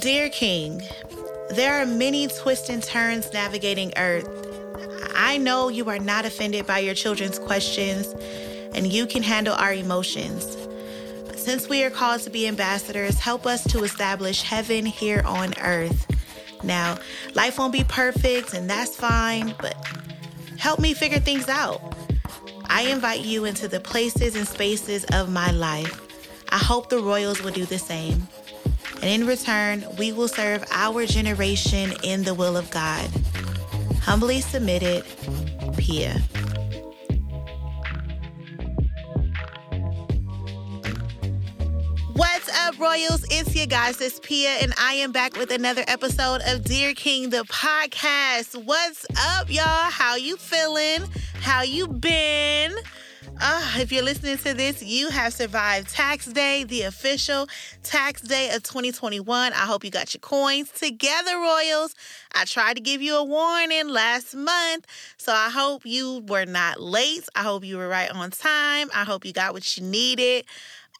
Dear King, there are many twists and turns navigating Earth. I know you are not offended by your children's questions and you can handle our emotions. Since we are called to be ambassadors, help us to establish heaven here on earth. Now, life won't be perfect and that's fine, but help me figure things out. I invite you into the places and spaces of my life. I hope the Royals will do the same. And in return, we will serve our generation in the will of God. Humbly submitted, Pia. What's up, Royals? It's your guys, it's Pia, and I am back with another episode of Dear King, the podcast. What's up, y'all? How you feeling? How you been? Uh, if you're listening to this, you have survived tax day, the official tax day of 2021. I hope you got your coins together, Royals. I tried to give you a warning last month, so I hope you were not late. I hope you were right on time. I hope you got what you needed.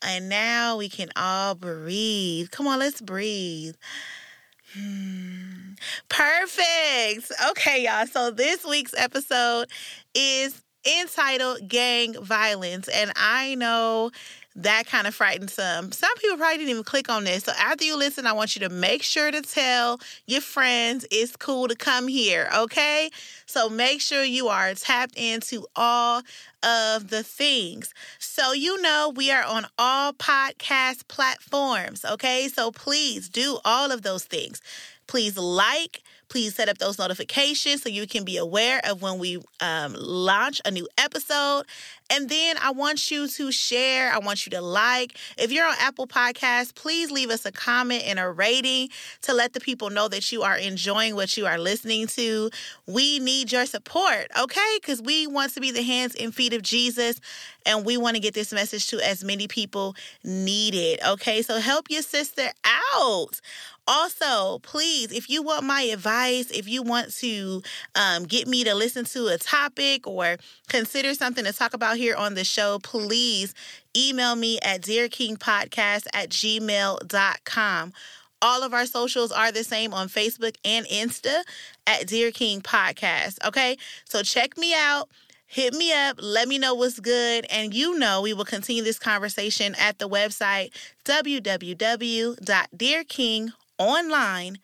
And now we can all breathe. Come on, let's breathe. Hmm. Perfect. Okay, y'all. So this week's episode is entitled Gang Violence. And I know that kind of frightened some. Some people probably didn't even click on this. So after you listen, I want you to make sure to tell your friends it's cool to come here, okay? So make sure you are tapped into all of the things. So you know we are on all podcast platforms, okay? So please do all of those things. Please like, Please set up those notifications so you can be aware of when we um, launch a new episode. And then I want you to share. I want you to like. If you're on Apple Podcasts, please leave us a comment and a rating to let the people know that you are enjoying what you are listening to. We need your support, okay? Because we want to be the hands and feet of Jesus and we want to get this message to as many people needed, okay? So help your sister out. Also, please, if you want my advice, if you want to um, get me to listen to a topic or consider something to talk about here on the show, please email me at dearkingpodcast at gmail.com. All of our socials are the same on Facebook and Insta at Dear King Podcast. Okay, so check me out hit me up, let me know what's good, and you know we will continue this conversation at the website www.dearking.com online.com.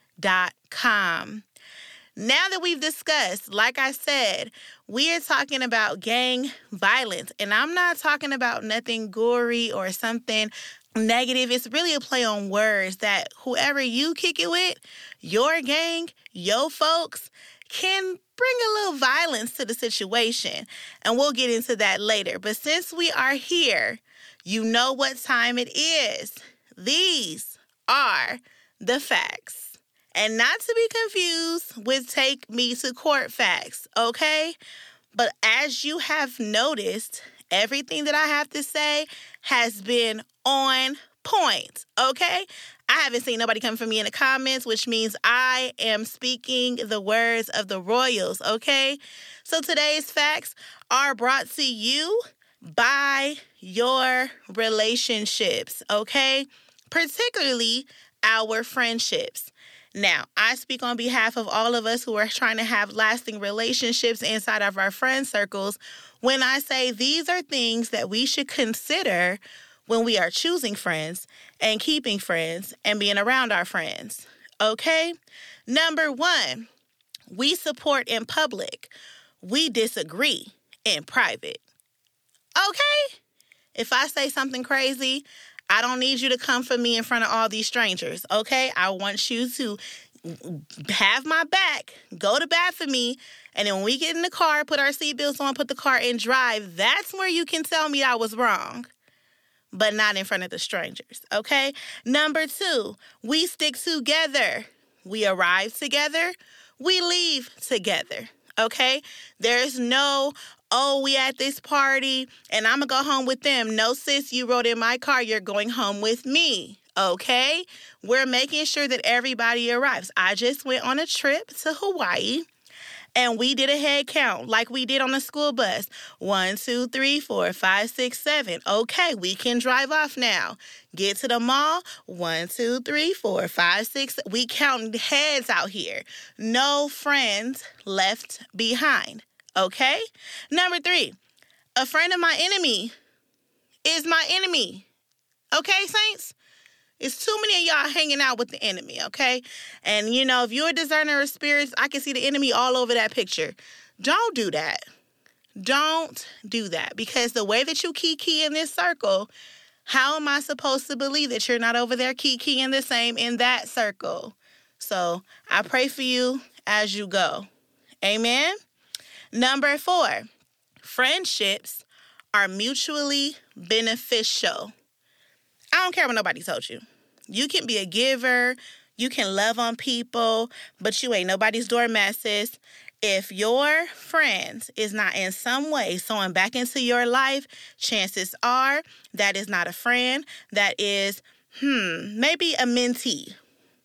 Now that we've discussed, like I said, we are talking about gang violence, and I'm not talking about nothing gory or something negative. It's really a play on words that whoever you kick it with, your gang, your folks, can bring a little violence to the situation. And we'll get into that later. But since we are here, you know what time it is. These are the facts. And not to be confused with take me to court facts, okay? But as you have noticed, everything that I have to say has been on point, okay? I haven't seen nobody come for me in the comments, which means I am speaking the words of the Royals, okay? So today's facts are brought to you by your relationships, okay? Particularly our friendships. Now, I speak on behalf of all of us who are trying to have lasting relationships inside of our friend circles when I say these are things that we should consider when we are choosing friends and keeping friends and being around our friends. Okay? Number one, we support in public, we disagree in private. Okay? If I say something crazy, I don't need you to come for me in front of all these strangers, okay? I want you to have my back, go to bat for me, and then when we get in the car, put our seatbelts on, put the car in drive, that's where you can tell me I was wrong. But not in front of the strangers, okay? Number two, we stick together. We arrive together, we leave together okay? There's no, oh, we at this party and I'm gonna go home with them. No, sis, you rode in my car, you're going home with me. Okay, we're making sure that everybody arrives. I just went on a trip to Hawaii and we did a head count like we did on the school bus. One, two, three, four, five, six, seven. Okay, we can drive off now. Get to the mall. One, two, three, four, five, six. We counting heads out here. No friends left behind. Okay? Number three, a friend of my enemy is my enemy. Okay, Saints? It's too many of y'all hanging out with the enemy, okay? And you know, if you're a discerner of spirits, I can see the enemy all over that picture. Don't do that. Don't do that because the way that you key key in this circle, how am I supposed to believe that you're not over there key keying the same in that circle? So I pray for you as you go. Amen. Number four, friendships are mutually beneficial. I don't care what nobody told you. You can be a giver, you can love on people, but you ain't nobody's door messes. If your friend is not in some way sowing back into your life, chances are that is not a friend. That is, hmm, maybe a mentee,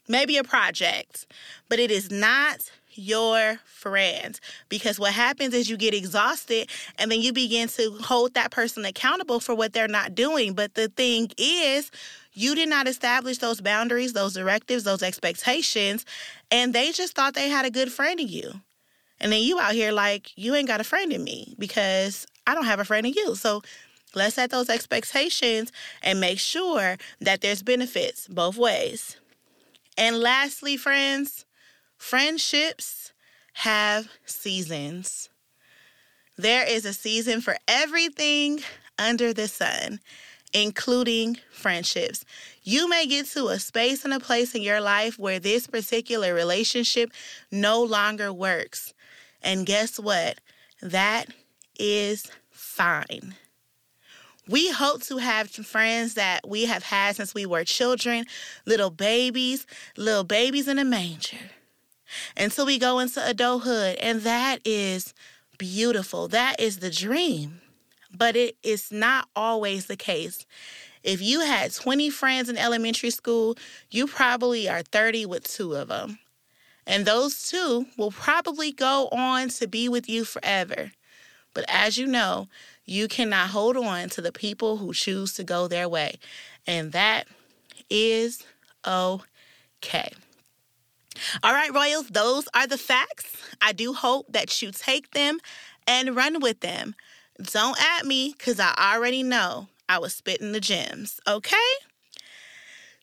maybe a project, but it is not your friends because what happens is you get exhausted and then you begin to hold that person accountable for what they're not doing. But the thing is, you did not establish those boundaries, those directives, those expectations, and they just thought they had a good friend in you. And then you out here like, you ain't got a friend in me because I don't have a friend in you. So let's set those expectations and make sure that there's benefits both ways. And lastly, friends, Friendships have seasons. There is a season for everything under the sun, including friendships. You may get to a space and a place in your life where this particular relationship no longer works. And guess what? That is fine. We hope to have friends that we have had since we were children, little babies, little babies in a manger until we go into adulthood. And that is beautiful. That is the dream. But it is not always the case. If you had 20 friends in elementary school, you probably are 30 with two of them. And those two will probably go on to be with you forever. But as you know, you cannot hold on to the people who choose to go their way. And that is okay. All right, Royals, those are the facts. I do hope that you take them and run with them. Don't at me because I already know I was spitting the gems, okay?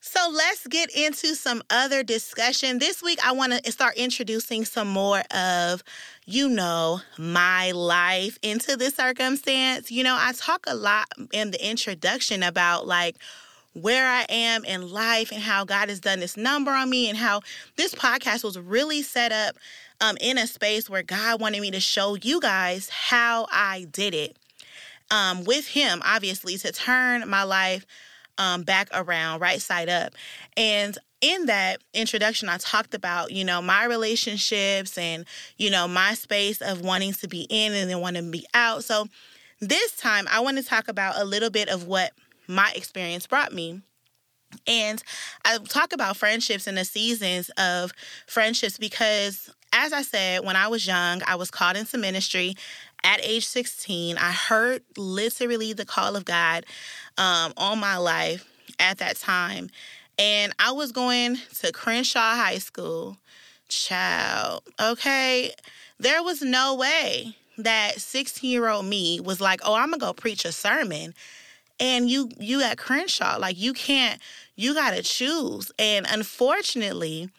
So let's get into some other discussion. This week, I want to start introducing some more of, you know, my life into this circumstance. You know, I talk a lot in the introduction about like, where I am in life and how God has done this number on me and how this podcast was really set up um, in a space where God wanted me to show you guys how I did it. Um, with Him, obviously, to turn my life um, back around, right side up. And in that introduction, I talked about, you know, my relationships and, you know, my space of wanting to be in and then wanting to be out. So this time, I want to talk about a little bit of what my experience brought me. And I talk about friendships and the seasons of friendships because, as I said, when I was young, I was called into ministry at age 16. I heard literally the call of God um, on my life at that time. And I was going to Crenshaw High School. Child, okay? There was no way that 16 year old me was like, oh, I'm gonna go preach a sermon and you you at Crenshaw like you can't you got to choose and unfortunately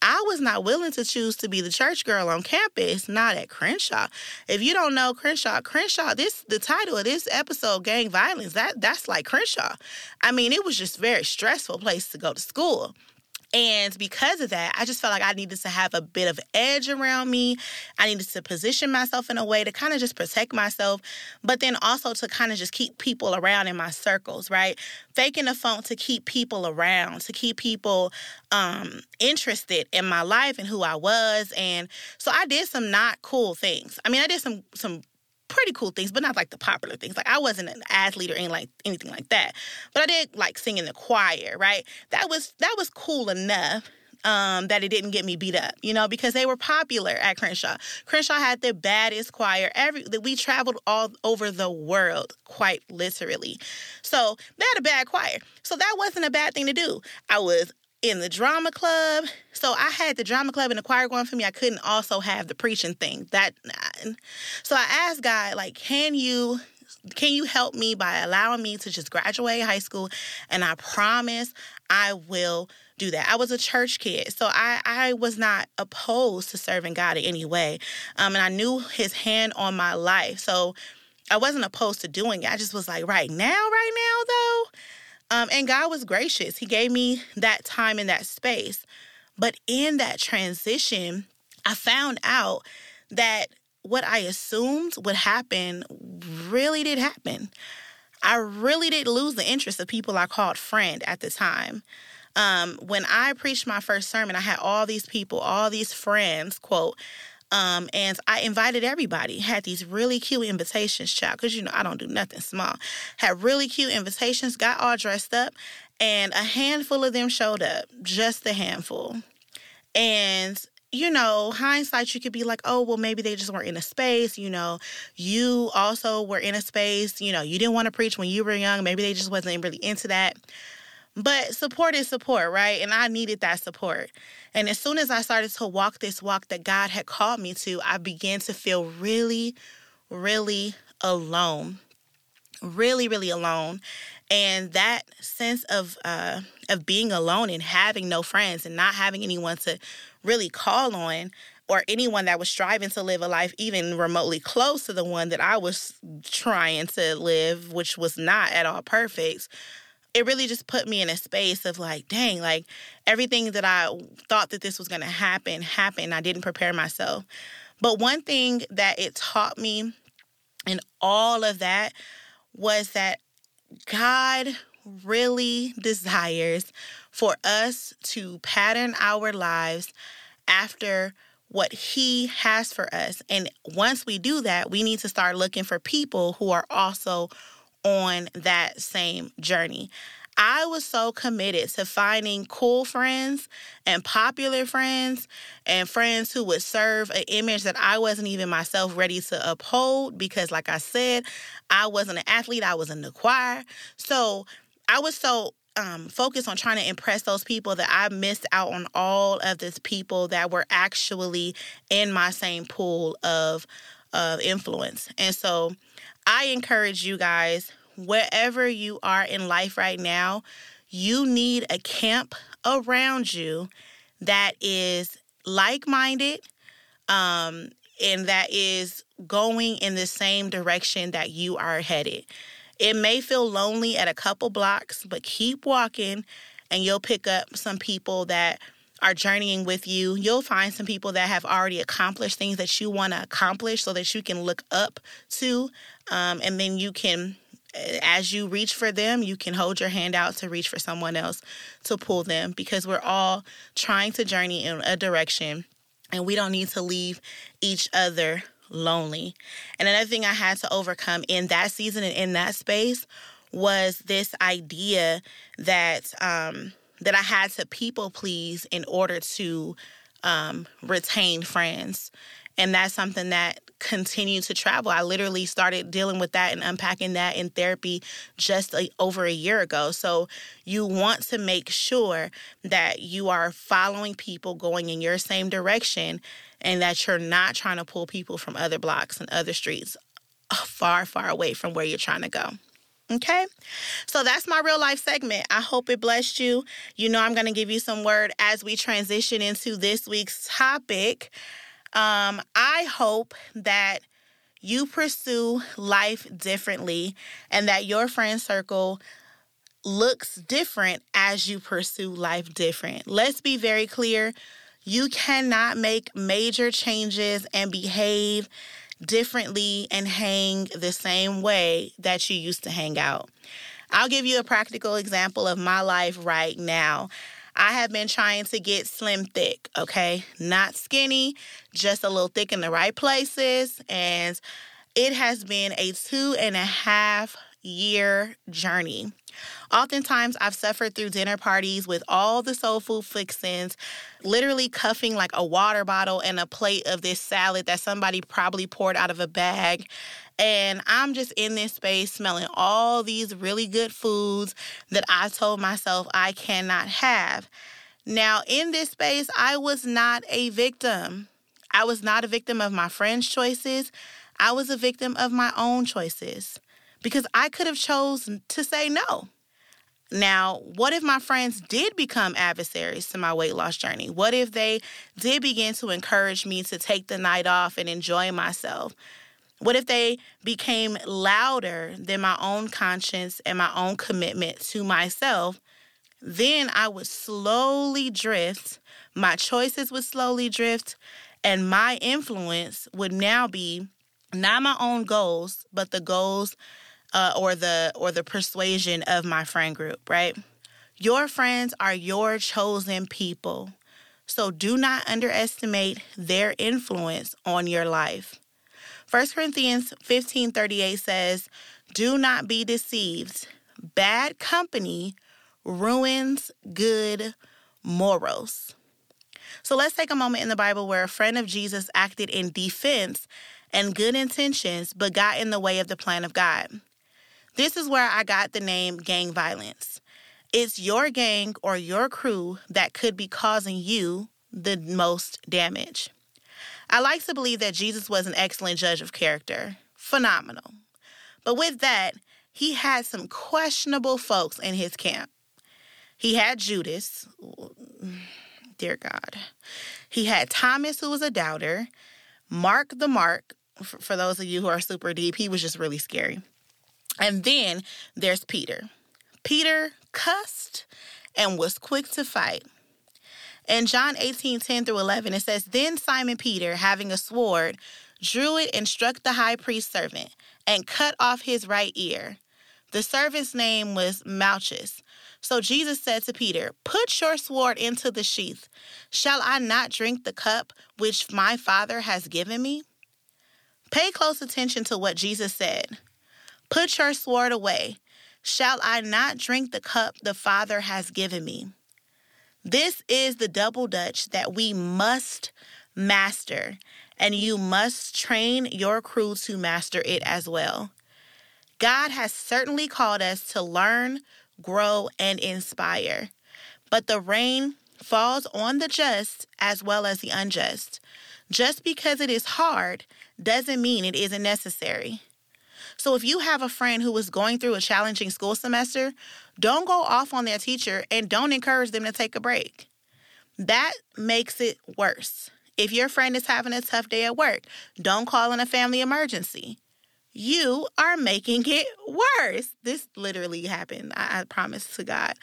I was not willing to choose to be the church girl on campus, not at Crenshaw. If you don't know Crenshaw, Crenshaw, this the title of this episode, Gang Violence, that that's like Crenshaw. I mean, it was just very stressful place to go to school. And because of that, I just felt like I needed to have a bit of edge around me. I needed to position myself in a way to kind of just protect myself, but then also to kind of just keep people around in my circles, right? Faking the phone to keep people around, to keep people um, interested in my life and who I was. And so I did some not cool things. I mean, I did some some pretty cool things, but not like the popular things. Like I wasn't an athlete or anything like anything like that. But I did like sing in the choir, right? That was that was cool enough um, that it didn't get me beat up, you know, because they were popular at Crenshaw. Crenshaw had the baddest choir. Every that we traveled all over the world, quite literally. So they had a bad choir. So that wasn't a bad thing to do. I was in the drama club. So I had the drama club and the choir going for me. I couldn't also have the preaching thing. That so I asked God, like, can you can you help me by allowing me to just graduate high school? And I promise I will do that. I was a church kid, so I, I was not opposed to serving God in any way. Um, and I knew his hand on my life. So I wasn't opposed to doing it. I just was like, right now, right now, though. Um, and God was gracious. He gave me that time and that space. But in that transition, I found out that what I assumed would happen really did happen. I really did lose the interest of people I called friend at the time. Um, when I preached my first sermon, I had all these people, all these friends, quote, um, and I invited everybody. Had these really cute invitations, child, because you know I don't do nothing small. Had really cute invitations, got all dressed up, and a handful of them showed up, just a handful. And you know, hindsight, you could be like, oh, well, maybe they just weren't in a space. You know, you also were in a space, you know, you didn't want to preach when you were young. Maybe they just wasn't really into that. But support is support, right? And I needed that support. And as soon as I started to walk this walk that God had called me to, I began to feel really, really alone. Really, really alone. And that sense of uh, of being alone and having no friends and not having anyone to really call on or anyone that was striving to live a life even remotely close to the one that I was trying to live, which was not at all perfect, it really just put me in a space of like, dang, like everything that I thought that this was going to happen happened. I didn't prepare myself. But one thing that it taught me and all of that was that God really desires for us to pattern our lives after what he has for us. And once we do that, we need to start looking for people who are also on that same journey. I was so committed to finding cool friends and popular friends and friends who would serve an image that I wasn't even myself ready to uphold because, like I said, I wasn't an athlete, I was in the choir. So I was so um, focused on trying to impress those people that I missed out on all of these people that were actually in my same pool of of influence. And so I encourage you guys wherever you are in life right now, you need a camp around you that is like minded um, and that is going in the same direction that you are headed. It may feel lonely at a couple blocks, but keep walking and you'll pick up some people that are journeying with you. You'll find some people that have already accomplished things that you want to accomplish so that you can look up to. Um, and then you can as you reach for them, you can hold your hand out to reach for someone else to pull them because we're all trying to journey in a direction and we don't need to leave each other lonely. And another thing I had to overcome in that season and in that space was this idea that um, that I had to people please in order to um, retain friends. And that's something that continued to travel. I literally started dealing with that and unpacking that in therapy just a, over a year ago. So you want to make sure that you are following people going in your same direction and that you're not trying to pull people from other blocks and other streets uh, far, far away from where you're trying to go. Okay, so that's my real life segment. I hope it blessed you. You know, I'm going to give you some word as we transition into this week's topic. Um, I hope that you pursue life differently and that your friend circle looks different as you pursue life different. Let's be very clear. You cannot make major changes and behave differently and hang the same way that you used to hang out. I'll give you a practical example of my life right now. I have been trying to get slim thick, okay? Not skinny, just a little thick in the right places. And it has been a two and a half year journey. Oftentimes, I've suffered through dinner parties with all the soul food fixins, literally cuffing like a water bottle and a plate of this salad that somebody probably poured out of a bag. And I'm just in this space smelling all these really good foods that I told myself I cannot have. Now, in this space, I was not a victim. I was not a victim of my friends' choices. I was a victim of my own choices because I could have chosen to say no. Now, what if my friends did become adversaries to my weight loss journey? What if they did begin to encourage me to take the night off and enjoy myself? What if they became louder than my own conscience and my own commitment to myself? Then I would slowly drift, my choices would slowly drift, and my influence would now be not my own goals, but the goals uh, or the or the persuasion of my friend group, right? Your friends are your chosen people. So do not underestimate their influence on your life. 1 Corinthians 15:38 says, "Do not be deceived. Bad company ruins good morals." So let's take a moment in the Bible where a friend of Jesus acted in defense and good intentions but got in the way of the plan of God. This is where I got the name gang violence. It's your gang or your crew that could be causing you the most damage. I like to believe that Jesus was an excellent judge of character. Phenomenal. But with that, he had some questionable folks in his camp. He had Judas, dear God. He had Thomas, who was a doubter, Mark the Mark. For those of you who are super deep, he was just really scary. And then there's Peter. Peter cussed and was quick to fight. In John 18 10 through 11, it says, Then Simon Peter, having a sword, drew it and struck the high priest's servant and cut off his right ear. The servant's name was Malchus. So Jesus said to Peter, Put your sword into the sheath. Shall I not drink the cup which my Father has given me? Pay close attention to what Jesus said. Put your sword away. Shall I not drink the cup the Father has given me? This is the double dutch that we must master, and you must train your crew to master it as well. God has certainly called us to learn, grow, and inspire, but the rain falls on the just as well as the unjust. Just because it is hard doesn't mean it isn't necessary. So if you have a friend who is going through a challenging school semester, don't go off on their teacher and don't encourage them to take a break. That makes it worse. If your friend is having a tough day at work, don't call in a family emergency. You are making it worse. This literally happened. I, I promise to God.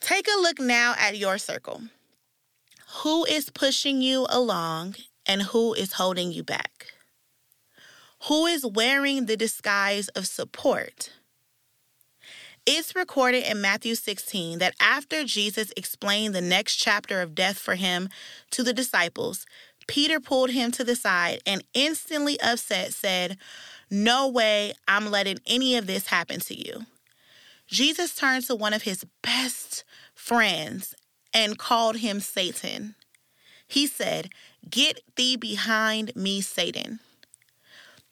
Take a look now at your circle. Who is pushing you along and who is holding you back? Who is wearing the disguise of support. It's recorded in Matthew 16 that after Jesus explained the next chapter of death for him to the disciples, Peter pulled him to the side and instantly upset said, No way I'm letting any of this happen to you. Jesus turned to one of his best friends and called him Satan. He said, Get thee behind me, Satan.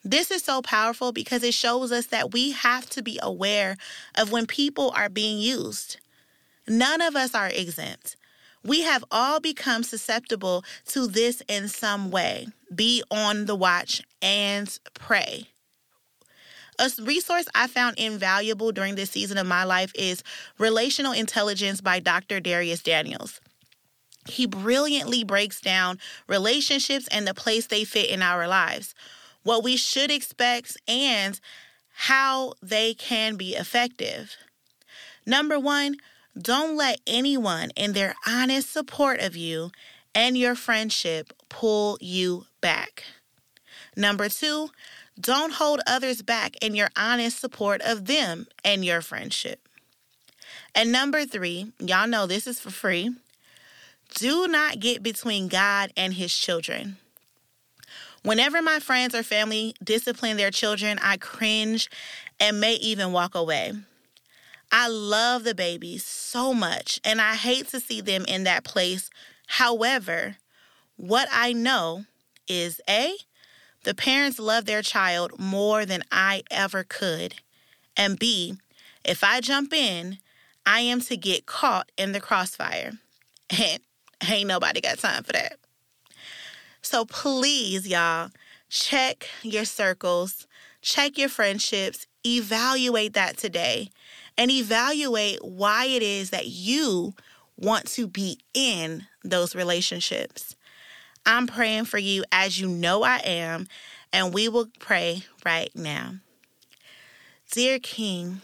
This is so powerful because it shows us that we have to be aware of when people are being used. None of us are exempt. We have all become susceptible to this in some way. Be on the watch and pray. A resource I found invaluable during this season of my life is Relational Intelligence by Dr. Dharius Daniels. He brilliantly breaks down relationships and the place they fit in our lives what we should expect, and how they can be effective. Number one, don't let anyone in their honest support of you and your friendship pull you back. Number two, don't hold others back in your honest support of them and your friendship. And number three, y'all know this is for free. Do not get between God and his children. Whenever my friends or family discipline their children, I cringe and may even walk away. I love the babies so much and I hate to see them in that place. However, what I know is A, the parents love their child more than I ever could. And B, if I jump in, I am to get caught in the crossfire. And ain't nobody got time for that. So please, y'all, check your circles, check your friendships, evaluate that today, and evaluate why it is that you want to be in those relationships. I'm praying for you as you know I am, and we will pray right now. Dear King,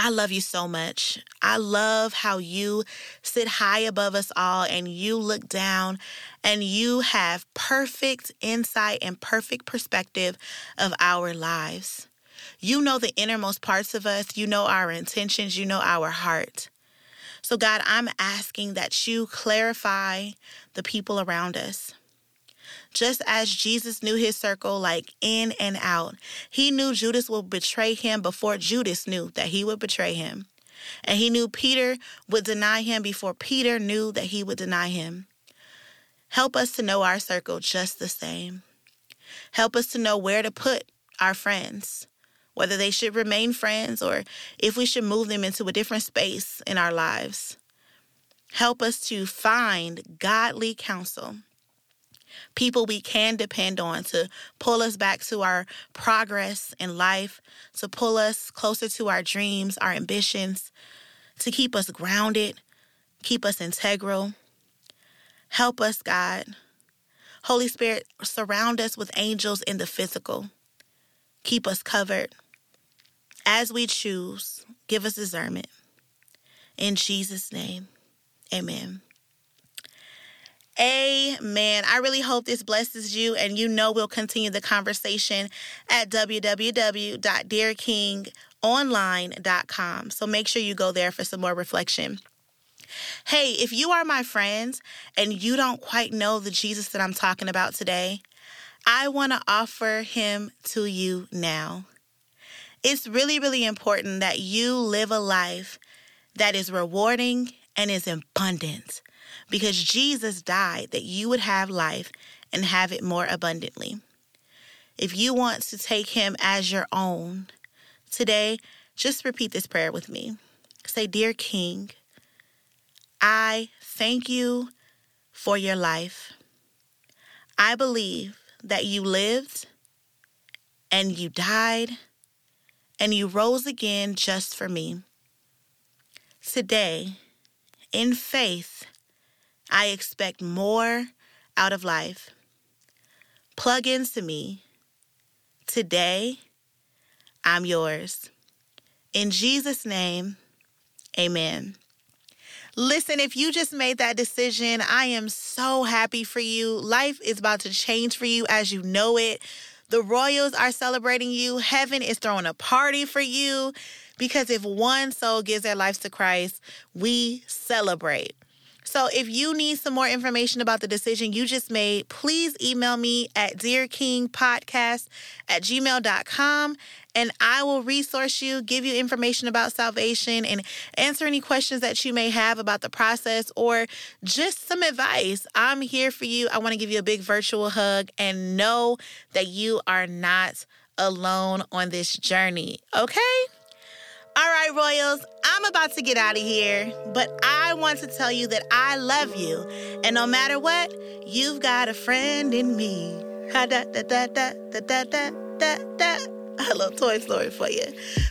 I love you so much. I love how you sit high above us all and you look down and you have perfect insight and perfect perspective of our lives. You know the innermost parts of us, you know our intentions, you know our heart. So, God, I'm asking that you clarify the people around us. Just as Jesus knew his circle like in and out, he knew Judas would betray him before Judas knew that he would betray him. And he knew Peter would deny him before Peter knew that he would deny him. Help us to know our circle just the same. Help us to know where to put our friends, whether they should remain friends or if we should move them into a different space in our lives. Help us to find godly counsel people we can depend on to pull us back to our progress in life, to pull us closer to our dreams, our ambitions, to keep us grounded, keep us integral. Help us, God. Holy Spirit, surround us with angels in the physical. Keep us covered. As we choose, give us discernment. In Jesus' name, amen. Amen. I really hope this blesses you, and you know we'll continue the conversation at www.dearkingonline.com. So make sure you go there for some more reflection. Hey, if you are my friends and you don't quite know the Jesus that I'm talking about today, I want to offer him to you now. It's really, really important that you live a life that is rewarding and is abundant because Jesus died that you would have life and have it more abundantly. If you want to take him as your own, today, just repeat this prayer with me. Say, Dear King, I thank you for your life. I believe that you lived and you died and you rose again just for me. Today, in faith, I expect more out of life. Plug into me. Today, I'm yours. In Jesus' name, amen. Listen, if you just made that decision, I am so happy for you. Life is about to change for you as you know it. The Royals are celebrating you. Heaven is throwing a party for you because if one soul gives their lives to Christ, we celebrate. So if you need some more information about the decision you just made, please email me at dearkingpodcast at gmail.com and I will resource you, give you information about salvation, and answer any questions that you may have about the process or just some advice. I'm here for you. I want to give you a big virtual hug and know that you are not alone on this journey, okay? All right, Royals, I'm about to get out of here, but I want to tell you that I love you. And no matter what, you've got a friend in me. Ha da da da da da da da da. A little Toy Story for you.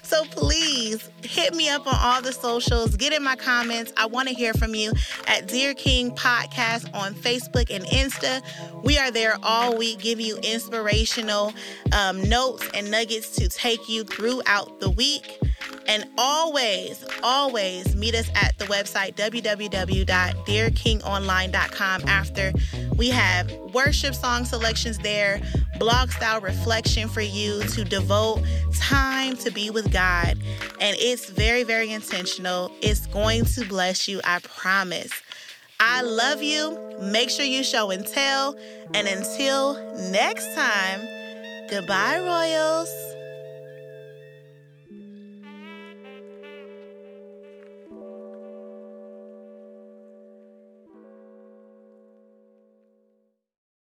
So please hit me up on all the socials. Get in my comments. I want to hear from you at Dear King Podcast on Facebook and Insta. We are there all week, give you inspirational um, notes and nuggets to take you throughout the week. And always, always meet us at the website www.dearkingonline.com after we have worship song selections there, blog style reflection for you to devote time to be with God. And it's very, very intentional. It's going to bless you, I promise. I love you. Make sure you show and tell. And until next time, goodbye, Royals.